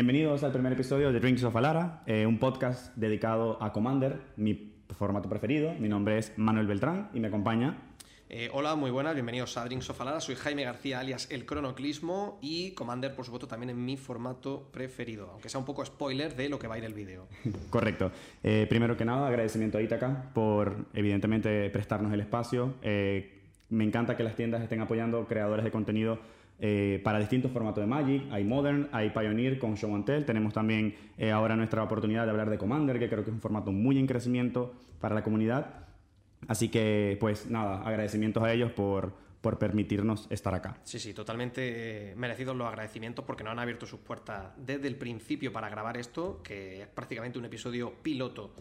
Bienvenidos al primer episodio de Drinks of Alara, eh, un podcast dedicado a Commander, mi formato preferido. Mi nombre es Manuel Beltrán y me acompaña eh, hola, muy buenas, bienvenidos a Drinks of Alara. Soy Jaime García, alias El Cronoclismo, y Commander, por supuesto, también en mi formato preferido, aunque sea un poco spoiler de lo que va a ir el vídeo. Correcto. Eh, primero que nada, agradecimiento a Itaca por, evidentemente, prestarnos el espacio. Eh, me encanta que las tiendas estén apoyando creadores de contenido para distintos formatos de Magic. Hay Modern, hay Pioneer con Show and. Tenemos también ahora nuestra oportunidad de hablar de Commander, que creo que es un formato muy en crecimiento para la comunidad. Así que, pues nada, agradecimientos a ellos por, por permitirnos estar acá. Sí, sí, totalmente merecidos los agradecimientos porque nos han abierto sus puertas desde el principio para grabar esto, que es prácticamente un episodio piloto.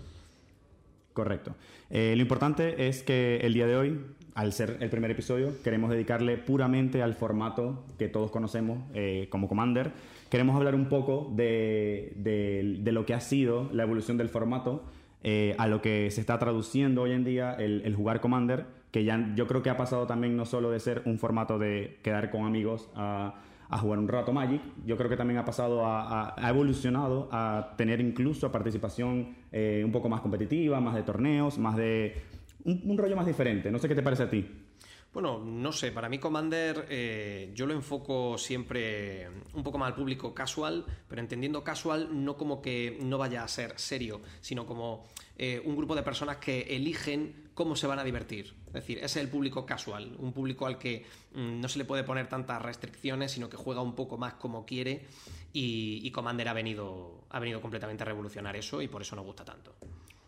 Correcto. Eh, lo importante es que el día de hoy, al ser el primer episodio, queremos dedicarle puramente al formato que todos conocemos eh, como Commander. Queremos hablar un poco de, de lo que ha sido la evolución del formato eh, a lo que se está traduciendo hoy en día el, jugar Commander, que ya yo creo que ha pasado también no solo de ser un formato de quedar con amigos a, jugar un rato Magic, yo creo que también ha pasado a, ha evolucionado a tener incluso participación eh, un poco más competitiva, más de torneos, más de un rollo más diferente. No sé qué te parece a ti. Bueno, no sé, para mí Commander eh, yo lo enfoco siempre un poco más al público casual, pero entendiendo casual no como que no vaya a ser serio, sino como eh, un grupo de personas que eligen cómo se van a divertir. Es decir, ese es el público casual, un público al que mm, no se le puede poner tantas restricciones, sino que juega un poco más como quiere y, y Commander ha venido, ha venido completamente a revolucionar eso y por eso nos gusta tanto.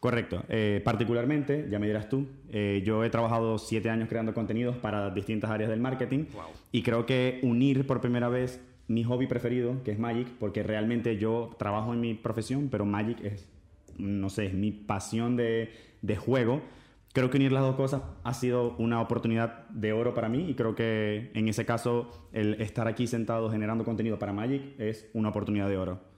Correcto. Eh, particularmente, ya me dirás tú, eh, yo he trabajado siete años creando contenidos para distintas áreas del marketing y creo que unir por primera vez mi hobby preferido, que es Magic, porque realmente yo trabajo en mi profesión, pero Magic es, no sé, es mi pasión de, juego. Creo que unir las dos cosas ha sido una oportunidad de oro para mí y creo que en ese caso el estar aquí sentado generando contenido para Magic es una oportunidad de oro.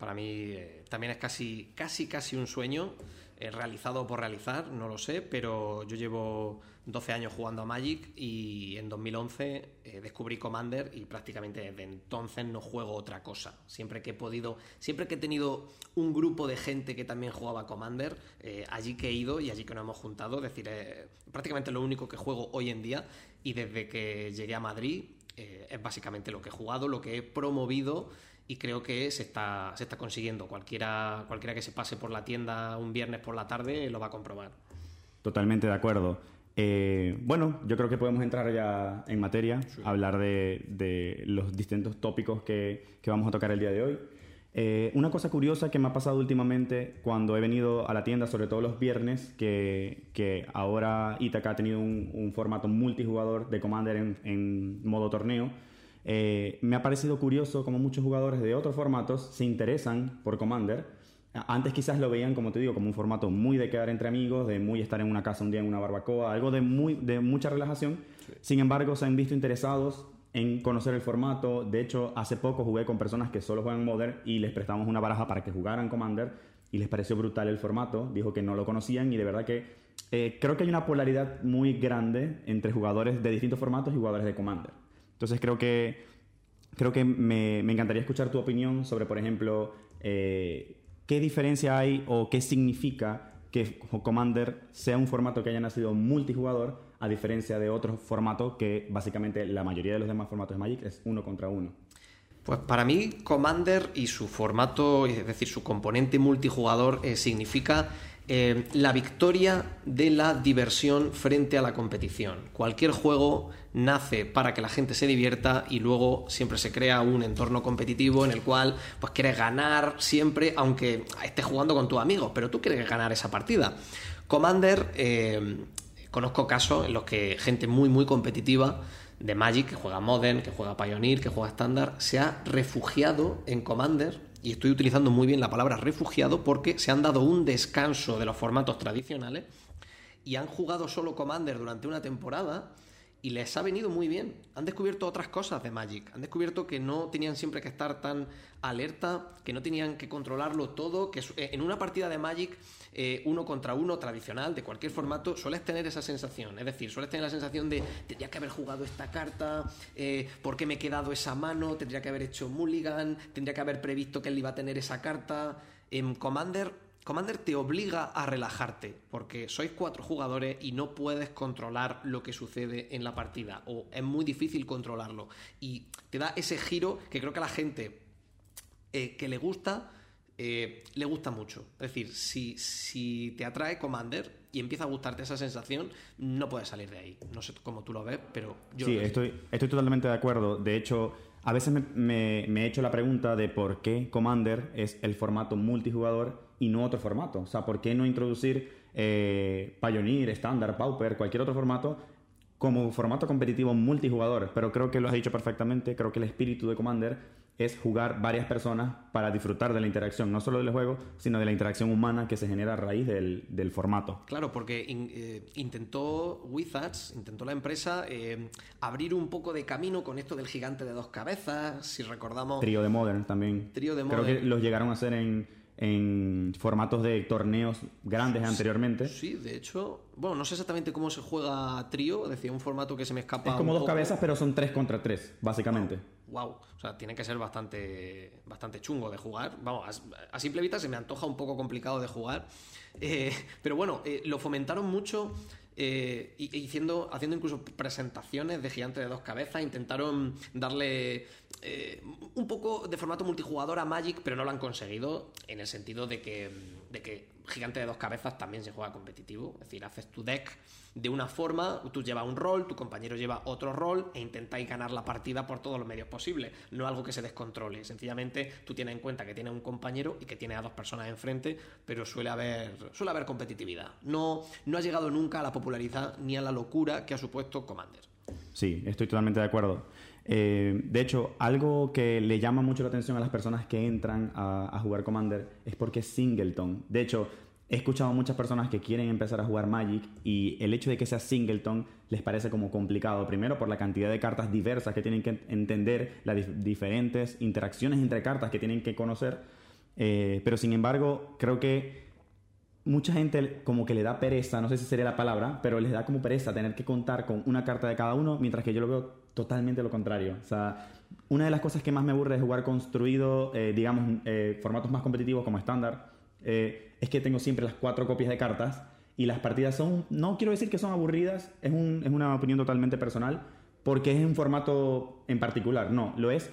Para mí eh, también es casi, casi, casi un sueño realizado por realizar, no lo sé, pero yo llevo 12 años jugando a Magic y en 2011 eh, descubrí Commander y prácticamente desde entonces no juego otra cosa. Siempre que he podido, siempre que he tenido un grupo de gente que también jugaba Commander, eh, allí que he ido y allí que nos hemos juntado, es decir, eh, prácticamente lo único que juego hoy en día y desde que llegué a Madrid es básicamente lo que he jugado, lo que he promovido y creo que se está, se está consiguiendo. Cualquiera, cualquiera que se pase por la tienda un viernes por la tarde lo va a comprobar. Totalmente de acuerdo. Eh, bueno, yo creo que podemos entrar ya en materia, hablar de, los distintos tópicos que, vamos a tocar el día de hoy. Eh, una cosa curiosa que me ha pasado últimamente cuando he venido a la tienda, sobre todo los viernes, que, ahora Itaca ha tenido un, formato multijugador de Commander en, en modo torneo, eh, me ha parecido curioso como muchos jugadores de otros formatos se interesan por Commander. Antes quizás lo veían, como te digo, como un formato muy de quedar entre amigos, de muy estar en una casa un día en una barbacoa, algo de, muy, de mucha relajación. Sin embargo, se han visto interesados en conocer el formato. De hecho, hace poco jugué con personas que solo juegan Modern y les prestamos una baraja para que jugaran Commander y les pareció brutal el formato. Dijo que no lo conocían y de verdad que eh, creo que hay una polaridad muy grande entre jugadores de distintos formatos y jugadores de Commander. Entonces creo que, creo que me, encantaría escuchar tu opinión sobre, por ejemplo, eh, qué diferencia hay o qué significa que Commander sea un formato que haya nacido multijugador a diferencia de otros formatos que básicamente la mayoría de los demás formatos de Magic es uno contra uno. Pues para mí Commander y su formato, es decir, su componente multijugador eh, significa eh, la victoria de la diversión frente a la competición. Cualquier juego nace para que la gente se divierta y luego siempre se crea un entorno competitivo en el cual pues quieres ganar siempre, aunque estés jugando con tus amigos, pero tú quieres ganar esa partida. Commander, eh, conozco casos en los que gente muy muy competitiva de Magic, que juega Modern, que juega Pioneer, que juega Standard, se ha refugiado en Commander y estoy utilizando muy bien la palabra refugiado porque se han dado un descanso de los formatos tradicionales y han jugado solo Commander durante una temporada y les ha venido muy bien. Han descubierto otras cosas de Magic. Han descubierto que no tenían siempre que estar tan alerta, que no tenían que controlarlo todo, que eh, en una partida de Magic, eh, uno contra uno tradicional, de cualquier formato, sueles tener esa sensación. Es decir, sueles tener la sensación de tendría que haber jugado esta carta, eh, ¿por qué me he quedado esa mano? Tendría que haber hecho mulligan, tendría que haber previsto que él iba a tener esa carta. En Commander Commander te obliga a relajarte, porque sois cuatro jugadores y no puedes controlar lo que sucede en la partida, o es muy difícil controlarlo. Y te da ese giro que creo que a la gente eh, que le gusta, eh, le gusta mucho. Es decir, si, si te atrae Commander y empieza a gustarte esa sensación, no puedes salir de ahí. No sé cómo tú lo ves, pero yo... Sí, estoy, estoy totalmente de acuerdo. De hecho, a veces me, he hecho la pregunta de por qué Commander es el formato multijugador y no otro formato. O sea, ¿por qué no introducir eh, Pioneer, Standard, Pauper, cualquier otro formato como formato competitivo multijugador? Pero creo que lo has dicho perfectamente. Creo que el espíritu de Commander es jugar varias personas para disfrutar de la interacción, no solo del juego, sino de la interacción humana que se genera a raíz del, formato. Claro, porque eh, intentó Wizards, intentó la empresa eh, abrir un poco de camino con esto del gigante de dos cabezas, si recordamos... Trío de Modern también. Trío de Modern. Creo que los llegaron a hacer en en formatos de torneos grandes anteriormente. Sí, de hecho, bueno, no sé exactamente cómo se juega trío, decía un formato que se me escapa. Es como dos cabezas, pero son tres contra tres, básicamente. Wow. o sea, tiene que ser bastante, bastante chungo de jugar. Vamos, a, simple vista se me antoja un poco complicado de jugar. Eh, pero bueno, eh, lo fomentaron mucho eh, haciendo, haciendo incluso presentaciones de gigante de dos cabezas, intentaron darle eh, un poco de formato multijugador a Magic, pero no lo han conseguido en el sentido de que, de que gigante de dos cabezas también se juega competitivo. Es decir, haces tu deck de una forma, tú llevas un rol, tu compañero lleva otro rol e intentáis ganar la partida por todos los medios posibles. No algo que se descontrole. Sencillamente tú tienes en cuenta que tienes un compañero y que tienes a dos personas enfrente, pero suele haber, suele haber competitividad. No, no ha llegado nunca a la popularidad ni a la locura que ha supuesto Commander. Sí, estoy totalmente de acuerdo. Eh, de hecho, algo que le llama mucho la atención a las personas que entran a, jugar Commander es porque es singleton. De hecho, He escuchado a muchas personas que quieren empezar a jugar Magic y el hecho de que sea singleton les parece como complicado. Primero por la cantidad de cartas diversas que tienen que entender, las diferentes interacciones entre cartas que tienen que conocer. Eh, pero sin embargo, creo que mucha gente como que le da pereza, no sé si sería la palabra, pero les da como pereza tener que contar con una carta de cada uno, mientras que yo lo veo totalmente lo contrario. O sea, una de las cosas que más me aburre de jugar construido, eh, digamos, eh, formatos más competitivos como estándar eh, es que tengo siempre las cuatro copias de cartas y las partidas son, no quiero decir que son aburridas, es, un, es una opinión totalmente personal, porque es un formato en particular, no, lo es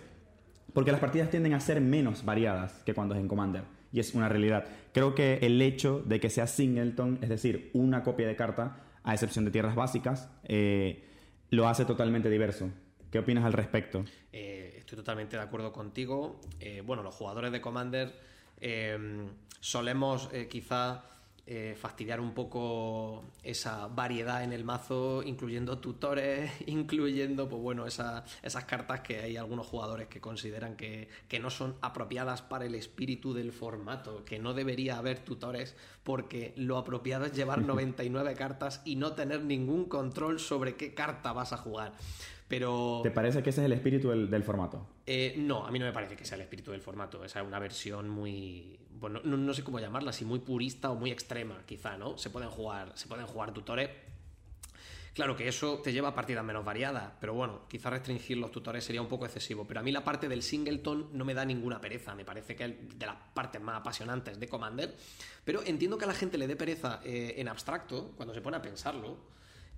porque las partidas tienden a ser menos variadas que cuando es en Commander. Y es una realidad. Creo que el hecho de que sea singleton, es decir, una copia de carta, a excepción de tierras básicas, eh, lo hace totalmente diverso. ¿Qué opinas al respecto? Eh, estoy totalmente de acuerdo contigo. bueno, los jugadores de Commander Em, solemos eh, quizá eh, fastidiar un poco esa variedad en el mazo, incluyendo tutores, incluyendo, pues bueno, esas cartas que hay algunos jugadores que consideran que, que, no son apropiadas para el espíritu del formato, que no debería haber tutores porque lo apropiado es llevar 99 cartas y no tener ningún control sobre qué carta vas a jugar. Pero... ¿Te parece que ese es el espíritu del, formato? Eh, no, a mí no me parece que sea el espíritu del formato. Esa es una versión muy. Bueno, no, sé cómo llamarla, si muy purista o muy extrema, quizá, ¿no? Se pueden jugar, se pueden jugar tutores. Claro que eso te lleva a partidas menos variadas, pero bueno, quizá restringir los tutores sería un poco excesivo. Pero a mí la parte del singleton no me da ninguna pereza, me parece que es de las partes más apasionantes de Commander. Pero entiendo que a la gente le dé pereza eh, en abstracto, cuando se pone a pensarlo.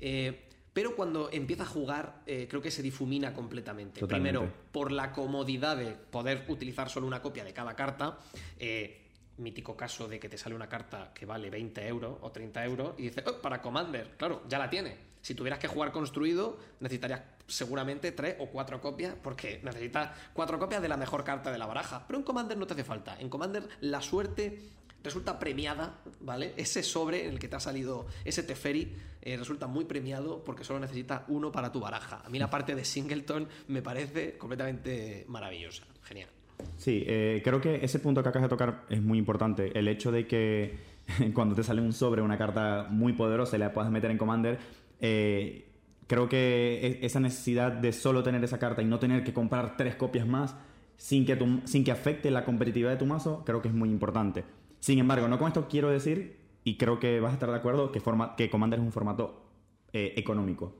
Eh, pero cuando empieza a jugar eh, creo que se difumina completamente. Primero, por la comodidad de poder utilizar solo una copia de cada carta. Eh, mítico caso de que te sale una carta que vale 20 euros o 30 euros y dices, oh, para Commander, claro, ya la tiene. Si tuvieras que jugar construido, necesitarías seguramente tres o cuatro copias, porque necesitas cuatro copias de la mejor carta de la baraja. Pero en Commander no te hace falta. En Commander la suerte resulta premiada, ¿vale? Ese sobre en el que te ha salido ese Teferi eh, resulta muy premiado porque solo necesita uno para tu baraja. A mí la parte de Singleton me parece completamente maravillosa. Genial. Sí, eh, creo que ese punto que acabas de tocar es muy importante. El hecho de que cuando te sale un sobre, una carta muy poderosa y la puedas meter en Commander, eh, creo que e, esa necesidad de solo tener esa carta y no tener que comprar tres copias más sin que, sin que afecte la competitividad de tu mazo, creo que es muy importante. Sin embargo, no con esto quiero decir, y creo que vas a estar de acuerdo, que, forma, que Commander es un formato eh, económico.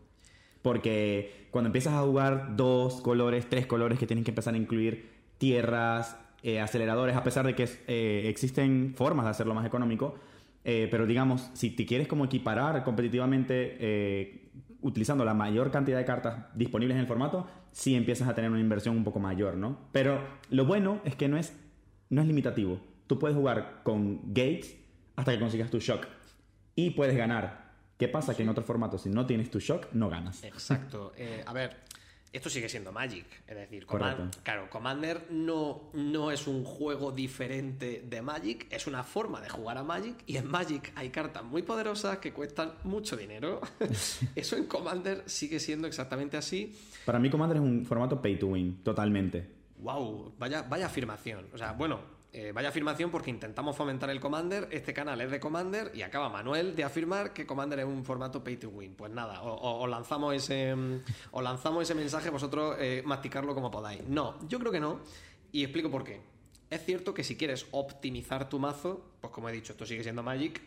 Porque cuando empiezas a jugar dos colores, tres colores que tienen que empezar a incluir tierras, eh, aceleradores, a pesar de que eh, existen formas de hacerlo más económico, pero digamos, si te quieres como equiparar competitivamente utilizando la mayor cantidad de cartas disponibles en el formato, sí empiezas a tener una inversión un poco mayor, ¿no? Pero lo bueno es que no es, no es limitativo. Tú puedes jugar con gates hasta que consigas tu shock. Y puedes ganar. ¿Qué pasa? Que en otro formato, si no tienes tu shock, no ganas. Exacto. Eh, a ver, esto sigue siendo Magic. Es decir, claro, Commander no, no es un juego diferente de Magic, es una forma de jugar a Magic y en Magic hay cartas muy poderosas que cuestan mucho dinero. Eso en Commander sigue siendo exactamente así. Para mí Commander es un formato pay to win, totalmente. Wow, vaya, vaya afirmación. O sea, bueno, eh, vaya afirmación porque intentamos fomentar el Commander, este canal es de Commander y acaba Manuel de afirmar que Commander es un formato pay to win. Pues nada, o, lanzamos, ese, mm, o lanzamos ese mensaje, vosotros eh, masticarlo como podáis. No, yo creo que no y explico por qué. Es cierto que si quieres optimizar tu mazo, pues como he dicho, esto sigue siendo Magic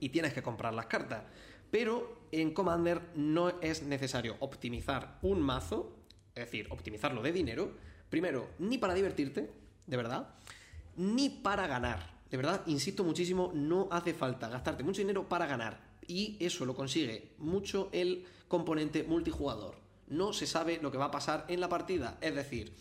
y tienes que comprar las cartas. Pero en Commander no es necesario optimizar un mazo, es decir, optimizarlo de dinero, primero, ni para divertirte, de verdad, ni para ganar. De verdad, insisto muchísimo, no hace falta gastarte mucho dinero para ganar. Y eso lo consigue mucho el componente multijugador. No se sabe lo que va a pasar en la partida. Es decir,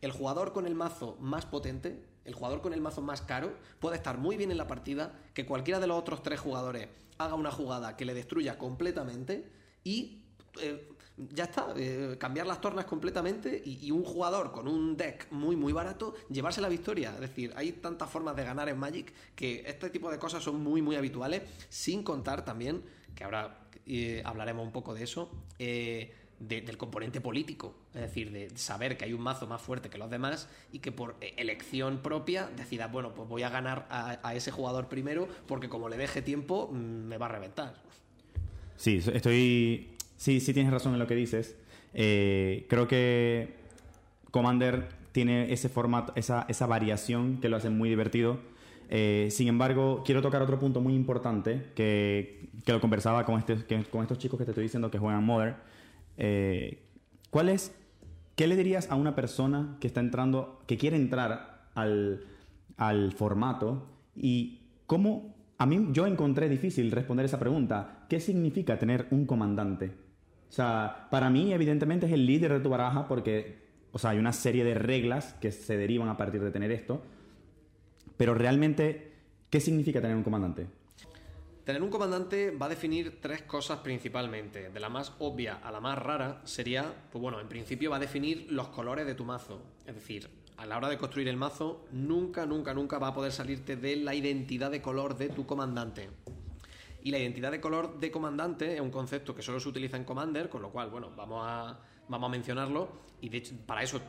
el jugador con el mazo más potente, el jugador con el mazo más caro, puede estar muy bien en la partida, que cualquiera de los otros tres jugadores haga una jugada que le destruya completamente y eh, ya está, eh, cambiar las tornas completamente y, un jugador con un deck muy muy barato llevarse la victoria. Es decir, hay tantas formas de ganar en Magic que este tipo de cosas son muy muy habituales, sin contar también, que ahora eh, hablaremos un poco de eso, eh, del componente político, es decir, de saber que hay un mazo más fuerte que los demás y que por elección propia decida, bueno, pues voy a ganar a ese jugador primero porque como le deje tiempo mm, me va a reventar. Sí, estoy Sí, sí tienes razón en lo que dices. Eh, creo que Commander tiene ese formato, esa, esa variación que lo hace muy divertido. Eh, sin embargo, quiero tocar otro punto muy importante que, que lo conversaba con, este, con estos chicos que te estoy diciendo que juegan Modern. Eh, ¿Cuál es, qué le dirías a una persona que está entrando, que quiere entrar al, al formato y cómo, a mí yo encontré difícil responder esa pregunta, ¿qué significa tener un comandante? O sea, para mí, evidentemente, es el líder de tu baraja porque, o sea, hay una serie de reglas que se derivan a partir de tener esto. Pero realmente, ¿qué significa tener un comandante? Tener un comandante va a definir tres cosas principalmente. De la más obvia a la más rara sería, pues bueno, en principio va a definir los colores de tu mazo. Es decir, a la hora de construir el mazo, nunca, nunca, nunca va a poder salirte de la identidad de color de tu comandante. Y la identidad de color de comandante es un concepto que solo se utiliza en Commander, con lo cual, bueno, vamos a, vamos a mencionarlo. Y de hecho, para eso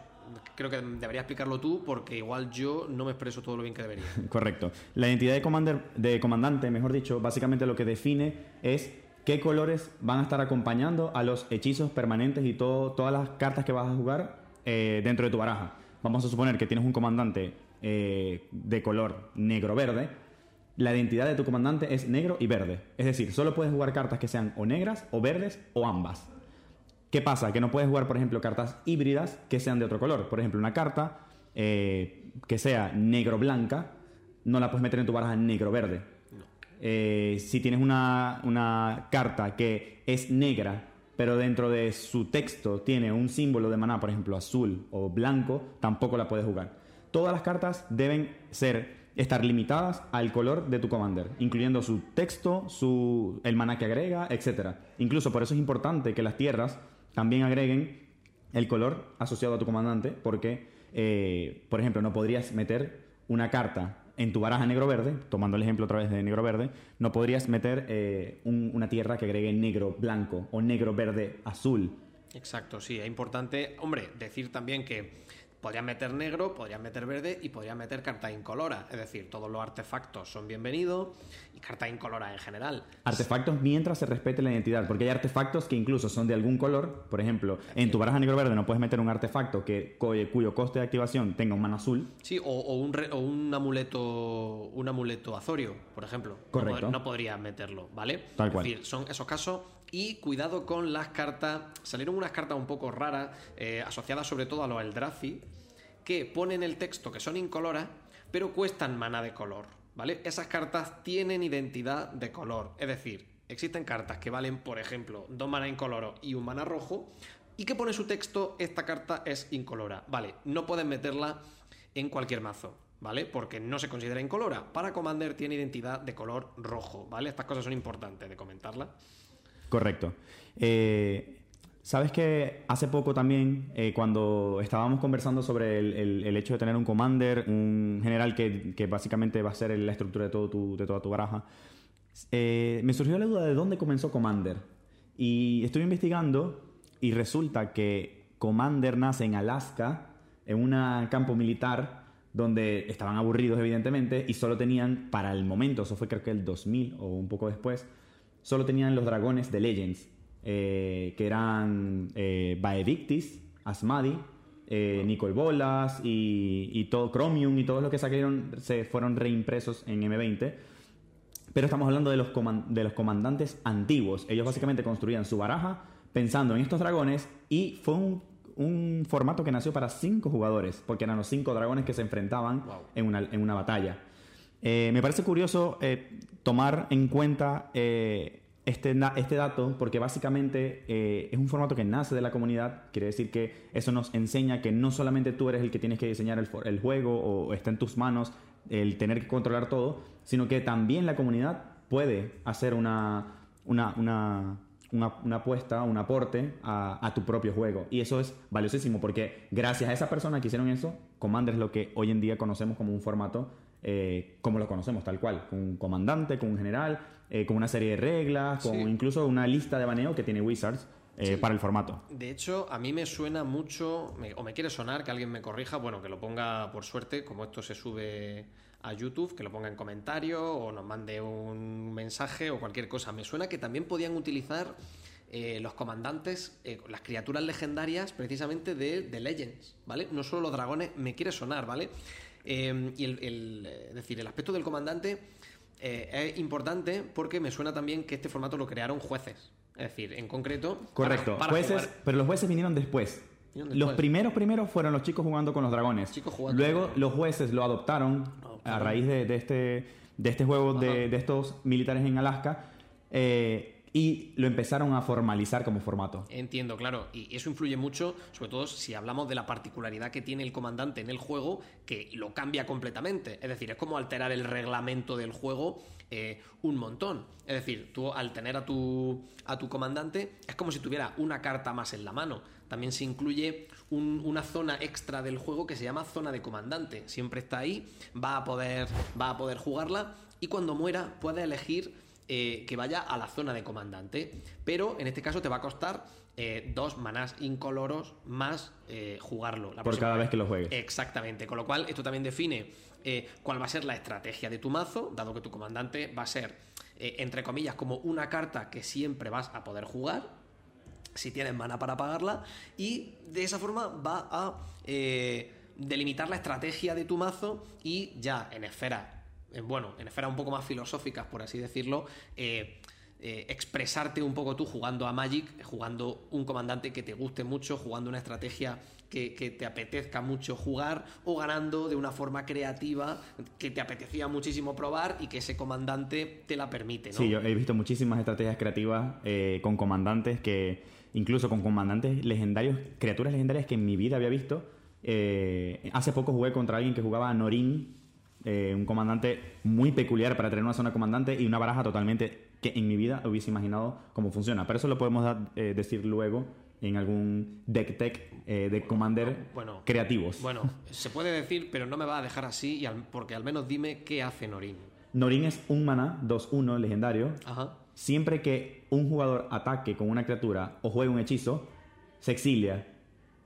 creo que debería explicarlo tú, porque igual yo no me expreso todo lo bien que debería. Correcto. La identidad de, commander, de comandante, mejor dicho, básicamente lo que define es qué colores van a estar acompañando a los hechizos permanentes y todo, todas las cartas que vas a jugar eh, dentro de tu baraja. Vamos a suponer que tienes un comandante eh, de color negro-verde la identidad de tu comandante es negro y verde. Es decir, solo puedes jugar cartas que sean o negras o verdes o ambas. ¿Qué pasa? Que no puedes jugar, por ejemplo, cartas híbridas que sean de otro color. Por ejemplo, una carta eh, que sea negro-blanca, no la puedes meter en tu baraja negro-verde. Eh, si tienes una, una carta que es negra, pero dentro de su texto tiene un símbolo de maná, por ejemplo, azul o blanco, tampoco la puedes jugar. Todas las cartas deben ser estar limitadas al color de tu commander, incluyendo su texto, su, el mana que agrega, etc. Incluso por eso es importante que las tierras también agreguen el color asociado a tu comandante, porque, eh, por ejemplo, no podrías meter una carta en tu baraja negro-verde, tomando el ejemplo otra vez de negro-verde, no podrías meter eh, una tierra que agregue negro-blanco o negro-verde-azul. Exacto, sí, es importante, hombre, decir también que Podrías meter negro, podrías meter verde y podrías meter cartas incoloras. Es decir, todos los artefactos son bienvenidos y cartas incoloras en general. Artefactos mientras se respete la identidad, porque hay artefactos que incluso son de algún color. Por ejemplo, en tu baraja negro-verde no puedes meter un artefacto que, cuyo coste de activación tenga un mana azul. Sí, o, un, un, amuleto un amuleto azorio, por ejemplo. Correcto. No, podrías meterlo, ¿vale? Tal cual. Es decir, son esos casos y cuidado con las cartas. Salieron unas cartas un poco raras, eh, asociadas sobre todo a los Eldrazi, que ponen el texto que son incoloras, pero cuestan mana de color. ¿Vale? Esas cartas tienen identidad de color. Es decir, existen cartas que valen, por ejemplo, dos mana incoloro y un mana rojo, y que pone su texto, esta carta es incolora. Vale, no pueden meterla en cualquier mazo. ¿vale? Porque no se considera incolora. Para Commander tiene identidad de color rojo, ¿vale? Estas cosas son importantes de comentarlas. Correcto. Eh, Sabes que hace poco también, eh, cuando estábamos conversando sobre el, hecho de tener un commander, un general que, básicamente va a ser la estructura de, todo tu, de toda tu baraja, eh, me surgió la duda de dónde comenzó Commander. Y estoy investigando y resulta que Commander nace en Alaska, en un campo militar donde estaban aburridos evidentemente y solo tenían, para el momento, eso fue creo que el 2000 o un poco después, solo tenían los dragones de Legends, eh, que eran eh, Baedictis, Asmadi, eh, Nicol Bolas y, todo Chromium y todos los que sacaron se fueron reimpresos en M20. Pero estamos hablando de los, de los comandantes antiguos. Ellos básicamente construían su baraja pensando en estos dragones y fue un, un formato que nació para cinco jugadores, porque eran los cinco dragones que se enfrentaban en, una, en, una, batalla. Me parece curioso tomar en cuenta este, este dato porque básicamente eh, es un formato que nace de la comunidad, quiere decir que eso nos enseña que no solamente tú eres el que tienes que diseñar el, juego o está en tus manos el tener que controlar todo, sino que también la comunidad puede hacer una, una, una, una, apuesta, un aporte a, tu propio juego. Y eso es valiosísimo porque gracias a esa persona que hicieron eso, Commander es lo que hoy en día conocemos como un formato eh, como lo conocemos, tal cual, con un comandante, con un general, eh, con una serie de reglas, con incluso una lista de baneo que tiene Wizards. Eh, para el formato. De hecho, a mí me suena mucho, o me quiere sonar que alguien me corrija, bueno, que lo ponga por suerte, como esto se sube a YouTube, que lo ponga en comentario o nos mande un mensaje o cualquier cosa. Me suena que también podían utilizar los comandantes, las criaturas legendarias precisamente de, de, Legends, ¿vale? No solo los dragones, me quiere sonar, ¿vale? Em, y el, es decir, el aspecto del comandante eh, es importante porque me suena también que este formato lo crearon jueces. Es decir, en concreto. Correcto, jueces, pero los jueces vinieron después. Los primeros primeros fueron los chicos jugando con los dragones. Luego los jueces lo adoptaron a raíz de, este, de este juego de, de, estos militares en Alaska. Eh, y lo empezaron a formalizar como formato. Entiendo, claro, y eso influye mucho, sobre todo si hablamos de la particularidad que tiene el comandante en el juego, que lo cambia completamente. Es decir, es como alterar el reglamento del juego eh, un montón. Es decir, tú al tener a tu, a tu comandante, es como si tuviera una carta más en la mano. También se incluye una zona extra del juego que se llama zona de comandante. Siempre está ahí, va a poder, va a poder jugarla y cuando muera puede elegir eh, que vaya a la zona de comandante. Pero en este caso te va a costar eh, dos manás incoloros más eh, jugarlo. Por cada vez que lo juegues. Exactamente. Con lo cual, esto también define cuál va a ser la estrategia de tu mazo, dado que tu comandante va a ser, entre comillas, como una carta que siempre vas a poder jugar. Si tienes mana para pagarla. Y de esa forma va a delimitar la estrategia de tu mazo y ya en esfera bueno, en esferas un poco más filosóficas, por así decirlo, eh, eh, expresarte un poco tú jugando a Magic, jugando un comandante que te guste mucho, jugando una estrategia que, te apetezca mucho jugar o ganando de una forma creativa que te apetecía muchísimo probar y que ese comandante te la permite. ¿no? Sí, yo he visto muchísimas estrategias creativas eh, con comandantes que, incluso con comandantes legendarios, criaturas legendarias que en mi vida había visto. hace poco jugué contra alguien que jugaba a Norin eh, un comandante muy peculiar para tener una zona comandante y una baraja totalmente que en mi vida hubiese imaginado cómo funciona. Pero eso lo podemos eh, decir luego en algún deck tech eh, de commander creativos. Bueno, se puede decir, pero no me va a dejar así porque al menos dime qué hace Norin. Norin es un mana 2-1 legendario. Siempre que un jugador ataque con una criatura o juegue un hechizo, se exilia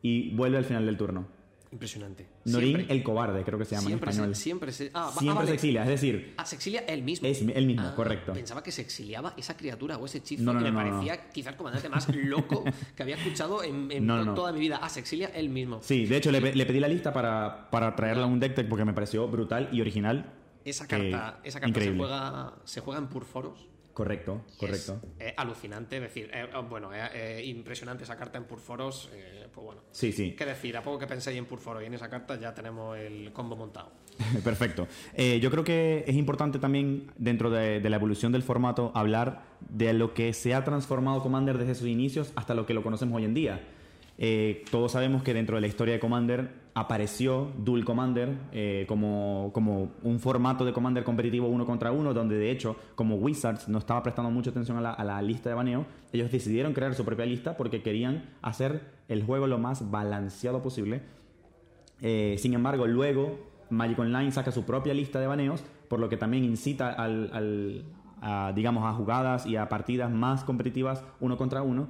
y vuelve al final del turno. Impresionante. Siempre- el cobarde, creo que se llama siempre en español. Se, siempre se, ah, ah, Siempre vale. se exilia, es decir, Ah, se exilia él mismo. Es él mismo, Ah, correcto. Pensaba que se exiliaba esa criatura o ese hechizo No, no, y me no, parecía quizás el comandante más loco que había escuchado en, toda mi vida. Ah, se exilia él mismo. sí, de hecho le, pe- le pedí la lista para, para traerla a un deck porque me pareció brutal y original. Esa que- carta, esa carta se, juega, se juega en Purforos. Correcto, correcto. Es, es alucinante, es decir, eh, bueno, es es impresionante esa carta en Purforos. eh, pues bueno, Sí, sí. qué decir, a poco que penséis en Purforos y en esa carta ya tenemos el combo montado. Perfecto. Eh, yo creo que es importante también, dentro de, de la evolución del formato, hablar de lo que se ha transformado Commander desde sus inicios hasta lo que lo conocemos hoy en día. Eh, todos sabemos que dentro de la historia de Commander apareció Dual Commander eh, como, como un formato de Commander competitivo uno contra uno, donde de hecho, como Wizards no estaba prestando mucha atención a la, a la lista de baneo, ellos decidieron crear su propia lista porque querían hacer el juego lo más balanceado posible eh, sin embargo, luego Magic Online saca su propia lista de baneos, por lo que también incita al, al- a, digamos, a jugadas y a partidas más competitivas uno contra uno.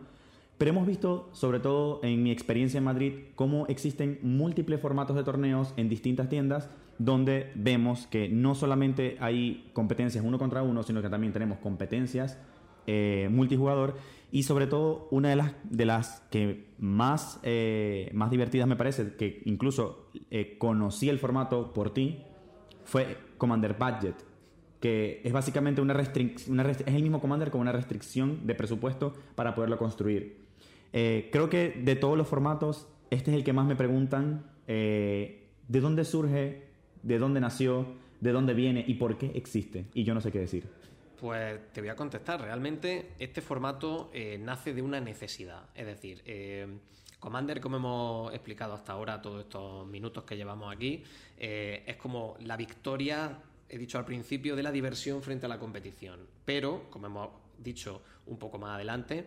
Pero hemos visto, sobre todo en mi experiencia en Madrid, cómo existen múltiples formatos de torneos en distintas tiendas donde vemos que no solamente hay competencias uno contra uno, sino que también tenemos competencias eh, multijugador y sobre todo una de las, de las que más, eh, más divertidas me parece, que incluso eh, conocí el formato por ti, fue Commander Budget, que es básicamente una restricción, es el mismo Commander con una restricción de presupuesto para poderlo construir. Eh, creo que de todos los formatos, este es el que más me preguntan eh, de dónde surge, de dónde nació, de dónde viene y por qué existe. Y yo no sé qué decir. Pues te voy a contestar. Realmente este formato eh, nace de una necesidad. Es decir, Commander, como hemos explicado hasta ahora, todos estos minutos que llevamos aquí, es como la victoria, he dicho al principio, de la diversión frente a la competición. Pero, como hemos dicho un poco más adelante,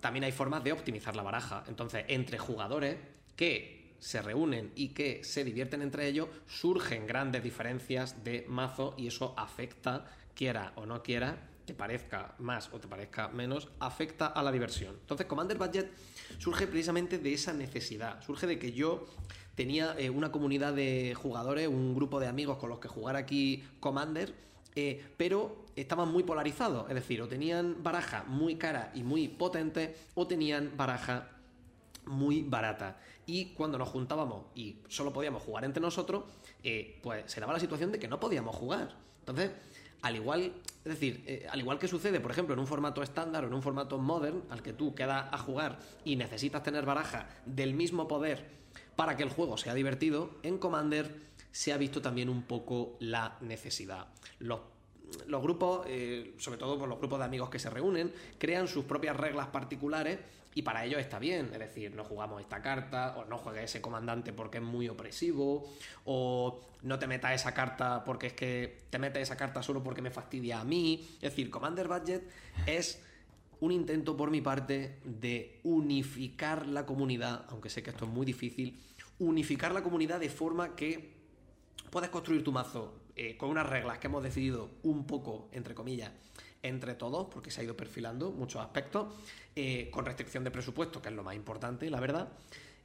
también hay formas de optimizar la baraja. Entonces, entre jugadores que se reúnen y que se divierten entre ellos, surgen grandes diferencias de mazo y eso afecta, quiera o no quiera, te parezca más o te parezca menos, afecta a la diversión. Entonces, Commander Budget surge precisamente de esa necesidad, surge de que yo tenía eh, una comunidad de jugadores, un grupo de amigos con los que jugar aquí Commander, eh, pero estaban muy polarizados, es decir, o tenían baraja muy cara y muy potente, o tenían baraja muy barata. Y cuando nos juntábamos y solo podíamos jugar entre nosotros, eh, pues se daba la situación de que no podíamos jugar. Entonces, al igual, es decir, eh, al igual que sucede, por ejemplo, en un formato estándar o en un formato modern, al que tú quedas a jugar y necesitas tener baraja del mismo poder para que el juego sea divertido, en Commander se ha visto también un poco la necesidad. Los los grupos, eh, sobre todo por los grupos de amigos que se reúnen, crean sus propias reglas particulares y para ellos está bien. Es decir, no jugamos esta carta, o no juegues ese comandante porque es muy opresivo, o no te metas esa carta porque es que te metes esa carta solo porque me fastidia a mí. Es decir, Commander Budget es un intento por mi parte de unificar la comunidad, aunque sé que esto es muy difícil, unificar la comunidad de forma que puedes construir tu mazo eh, con unas reglas que hemos decidido un poco, entre comillas, entre todos, porque se ha ido perfilando muchos aspectos, eh, con restricción de presupuesto, que es lo más importante, la verdad,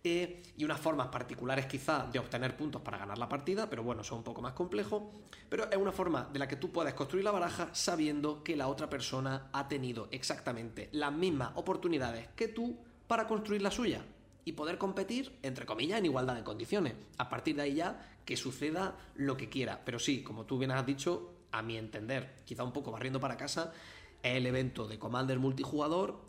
eh, y unas formas particulares quizá de obtener puntos para ganar la partida, pero bueno, son un poco más complejos, pero es una forma de la que tú puedes construir la baraja sabiendo que la otra persona ha tenido exactamente las mismas oportunidades que tú para construir la suya y poder competir, entre comillas, en igualdad de condiciones. A partir de ahí ya que suceda lo que quiera. Pero sí, como tú bien has dicho, a mi entender, quizá un poco barriendo para casa, es el evento de Commander multijugador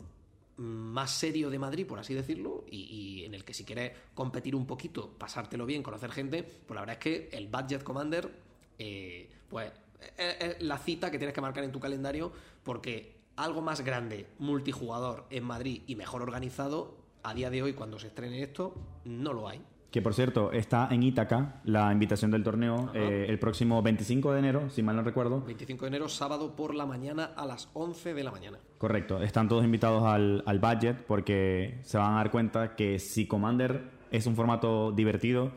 más serio de Madrid, por así decirlo, y, y en el que si quieres competir un poquito, pasártelo bien, conocer gente, pues la verdad es que el Budget Commander, eh, pues es, es la cita que tienes que marcar en tu calendario, porque algo más grande, multijugador en Madrid y mejor organizado, a día de hoy, cuando se estrene esto, no lo hay. Que por cierto, está en Ítaca la invitación del torneo eh, el próximo 25 de enero, si mal no recuerdo. 25 de enero, sábado por la mañana a las 11 de la mañana. Correcto, están todos invitados al, al budget porque se van a dar cuenta que si Commander es un formato divertido,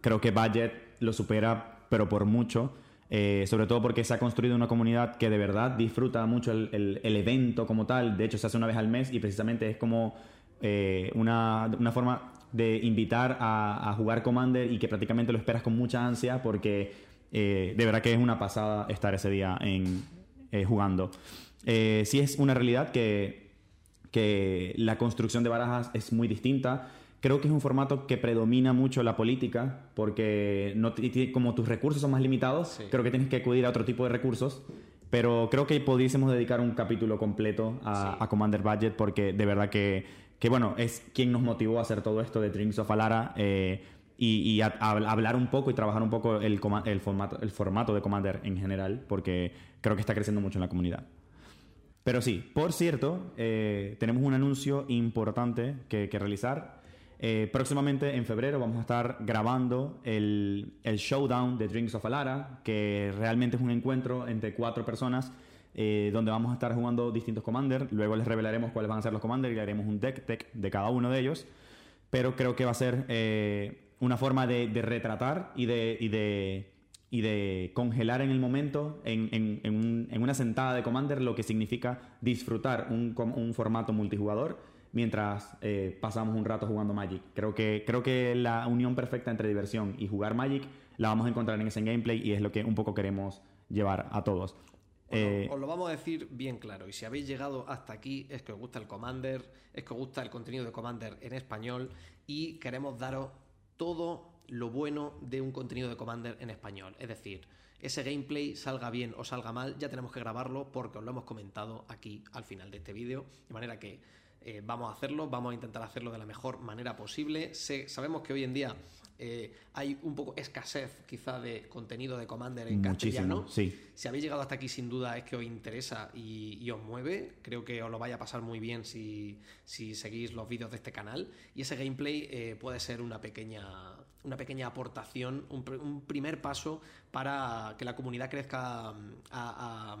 creo que budget lo supera, pero por mucho. Eh, sobre todo porque se ha construido una comunidad que de verdad disfruta mucho el, el- el evento como tal. De hecho, se hace una vez al mes y precisamente es como eh, una, una forma de invitar a, jugar Commander y que prácticamente lo esperas con mucha ansia porque eh, de verdad que es una pasada estar ese día en, eh, jugando. Eh, sí es una realidad que, que la construcción de barajas es muy distinta. Creo que es un formato que predomina mucho la política porque no como tus recursos son más limitados, creo que tienes que acudir a otro tipo de recursos. Pero creo que pudiésemos dedicar un capítulo completo a, Commander Budget porque de verdad que, que, bueno, es quien nos motivó a hacer todo esto de Drinks of Alara eh, y, a, hablar un poco y trabajar un poco el, el, formato, el formato de Commander en general porque creo que está creciendo mucho en la comunidad. Pero sí, por cierto, eh, tenemos un anuncio importante que, que realizar. Eh, próximamente, en febrero, vamos a estar grabando el, el, showdown de Drinks of Alara, que realmente es un encuentro entre cuatro personas eh, donde vamos a estar jugando distintos commanders. Luego les revelaremos cuáles van a ser los commanders y haremos un deck tech de cada uno de ellos. Pero creo que va a ser eh, una forma de, retratar y de, y de, y de, congelar en el momento, en, en, en, una sentada de commander, lo que significa disfrutar un, un formato multijugador mientras eh, pasamos un rato jugando Magic. Creo que, creo que la unión perfecta entre diversión y jugar Magic la vamos a encontrar en ese gameplay y es lo que un poco queremos llevar a todos. Eh, os lo vamos a decir bien claro. Y si habéis llegado hasta aquí, es que os gusta el Commander, es que os gusta el contenido de Commander en español y queremos daros todo lo bueno de un contenido de Commander en español. Es decir, ese gameplay salga bien o salga mal, ya tenemos que grabarlo porque os lo hemos comentado aquí al final de este vídeo. De manera que eh, vamos a hacerlo, vamos a intentar hacerlo de la mejor manera posible. sabemos que hoy en día eh, hay un poco escasez quizá de contenido de Commander en castellano. Sí. Si habéis llegado hasta aquí sin duda es que os interesa y, os mueve. Creo que os lo vaya a pasar muy bien si, seguís los vídeos de este canal. Y ese gameplay eh, puede ser una pequeña, una pequeña aportación, un, primer paso para que la comunidad crezca a a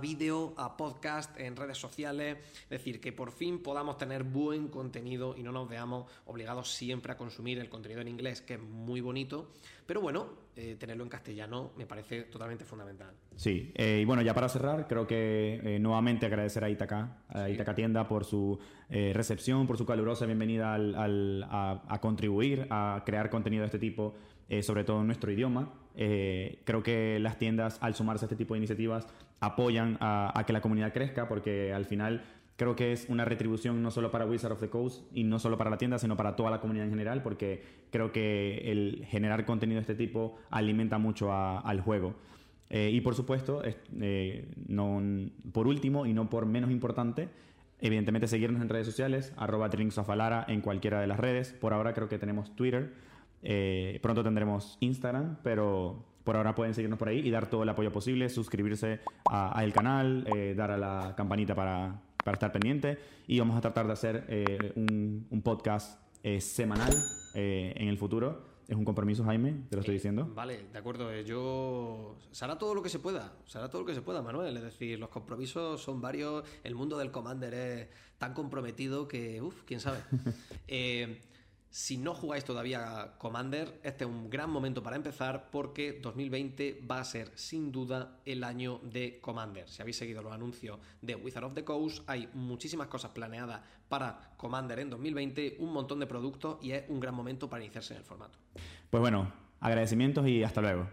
vídeo, a podcast, en redes sociales, es decir, que por fin podamos tener buen contenido y no nos veamos obligados siempre a consumir el contenido en inglés, que es muy bonito, pero bueno, eh, tenerlo en castellano me parece totalmente fundamental. Sí, eh, y bueno, ya para cerrar, creo que eh, nuevamente agradecer a Itaca, a Itaca Tienda por su recepción, por su calurosa bienvenida a, a contribuir a crear contenido de este tipo eh, sobre todo en nuestro idioma. Eh, creo que las tiendas, al sumarse a este tipo de iniciativas, apoyan a, que la comunidad crezca, porque al final creo que es una retribución no solo para Wizard of the Coast y no solo para la tienda, sino para toda la comunidad en general, porque creo que el generar contenido de este tipo alimenta mucho al juego. Eh, y por supuesto, no, por último y no por menos importante, evidentemente seguirnos en redes sociales, arroba en cualquiera de las redes. Por ahora creo que tenemos Twitter eh, pronto tendremos Instagram, pero por ahora pueden seguirnos por ahí y dar todo el apoyo posible, suscribirse al canal, eh, dar a la campanita para, estar pendiente y vamos a tratar de hacer eh, un, podcast semanal en el futuro. Es un compromiso, Jaime, te lo estoy diciendo. Vale, de acuerdo. Yo. Se hará todo lo que se pueda. Se hará todo lo que se pueda, Manuel. Es decir, los compromisos son varios. El mundo del Commander es tan comprometido que. Uf, quién sabe. eh, si no jugáis todavía Commander, este es un gran momento para empezar porque 2020 va a ser sin duda el año de Commander. Si habéis seguido los anuncios de Wizard of the Coast, hay muchísimas cosas planeadas para Commander en 2020, un montón de productos y es un gran momento para iniciarse en el formato. Pues bueno, agradecimientos y hasta luego.